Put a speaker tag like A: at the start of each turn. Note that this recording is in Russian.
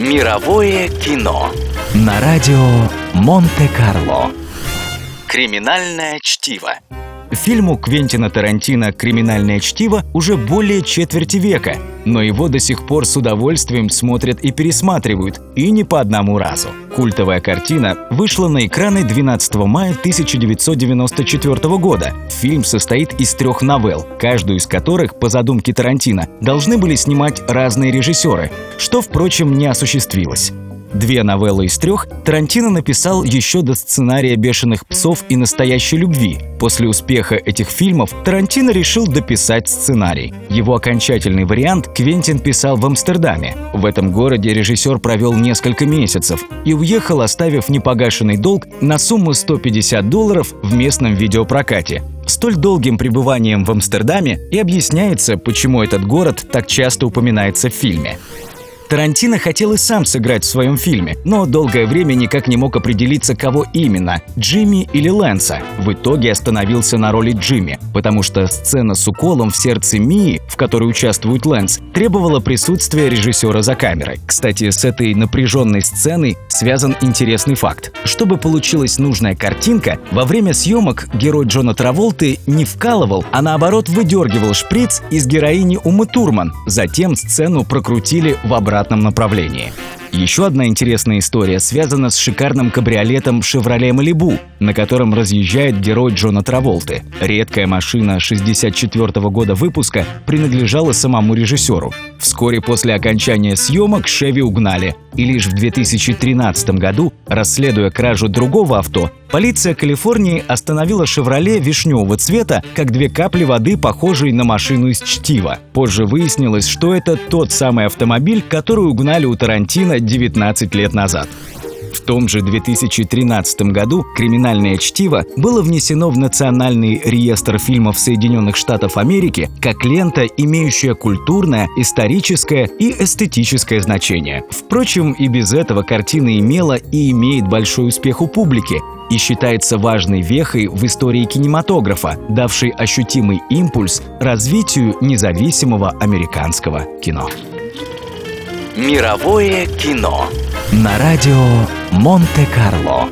A: Мировое кино.
B: На радио Монте-Карло.
A: Криминальное чтиво
B: Фильму Квентина Тарантино «Криминальное чтиво» уже более четверти века, но его до сих пор с удовольствием смотрят и пересматривают, и не по одному разу. Культовая картина вышла на экраны 12 мая 1994 года. Фильм состоит из трех новелл, каждую из которых, по задумке Тарантино, должны были снимать разные режиссеры, что, впрочем, не осуществилось. Две новеллы из трех Тарантино написал еще до сценария «Бешеных псов» и «Настоящей любви». После успеха этих фильмов Тарантино решил дописать сценарий. Его окончательный вариант Квентин писал в Амстердаме. В этом городе режиссер провел несколько месяцев и уехал, оставив непогашенный долг на сумму 150 долларов в местном видеопрокате. Столь долгим пребыванием в Амстердаме и объясняется, почему этот город так часто упоминается в фильме. Тарантино хотел и сам сыграть в своем фильме, но долгое время никак не мог определиться, кого именно – Джимми или Лэнса. В итоге остановился на роли Джимми, потому что сцена с уколом в сердце Мии, в которой участвует Лэнс, требовала присутствия режиссера за камерой. Кстати, с этой напряженной сценой связан интересный факт. Чтобы получилась нужная картинка, во время съемок герой Джона Траволты не вкалывал, а наоборот выдергивал шприц из героини Умы Турман. Затем сцену прокрутили в обратном обратном направлении. Еще одна интересная история связана с шикарным кабриолетом «Шевроле Малибу», на котором разъезжает герой Джона Траволты. Редкая машина 64 года выпуска принадлежала самому режиссеру. Вскоре после окончания съемок «Шеви» угнали, и лишь в 2013 году, расследуя кражу другого авто, полиция Калифорнии остановила «Шевроле» вишневого цвета, как две капли воды, похожие на машину из чтива. Позже выяснилось, что это тот самый автомобиль, который угнали у Тарантино 19 лет назад. В том же 2013 году «Криминальное чтиво» было внесено в Национальный реестр фильмов Соединенных Штатов Америки как лента, имеющая культурное, историческое и эстетическое значение. Впрочем, и без этого картина имела и имеет большой успех у публики и считается важной вехой в истории кинематографа, давшей ощутимый импульс развитию независимого американского кино.
A: Мировое кино
B: На радио Монте-Карло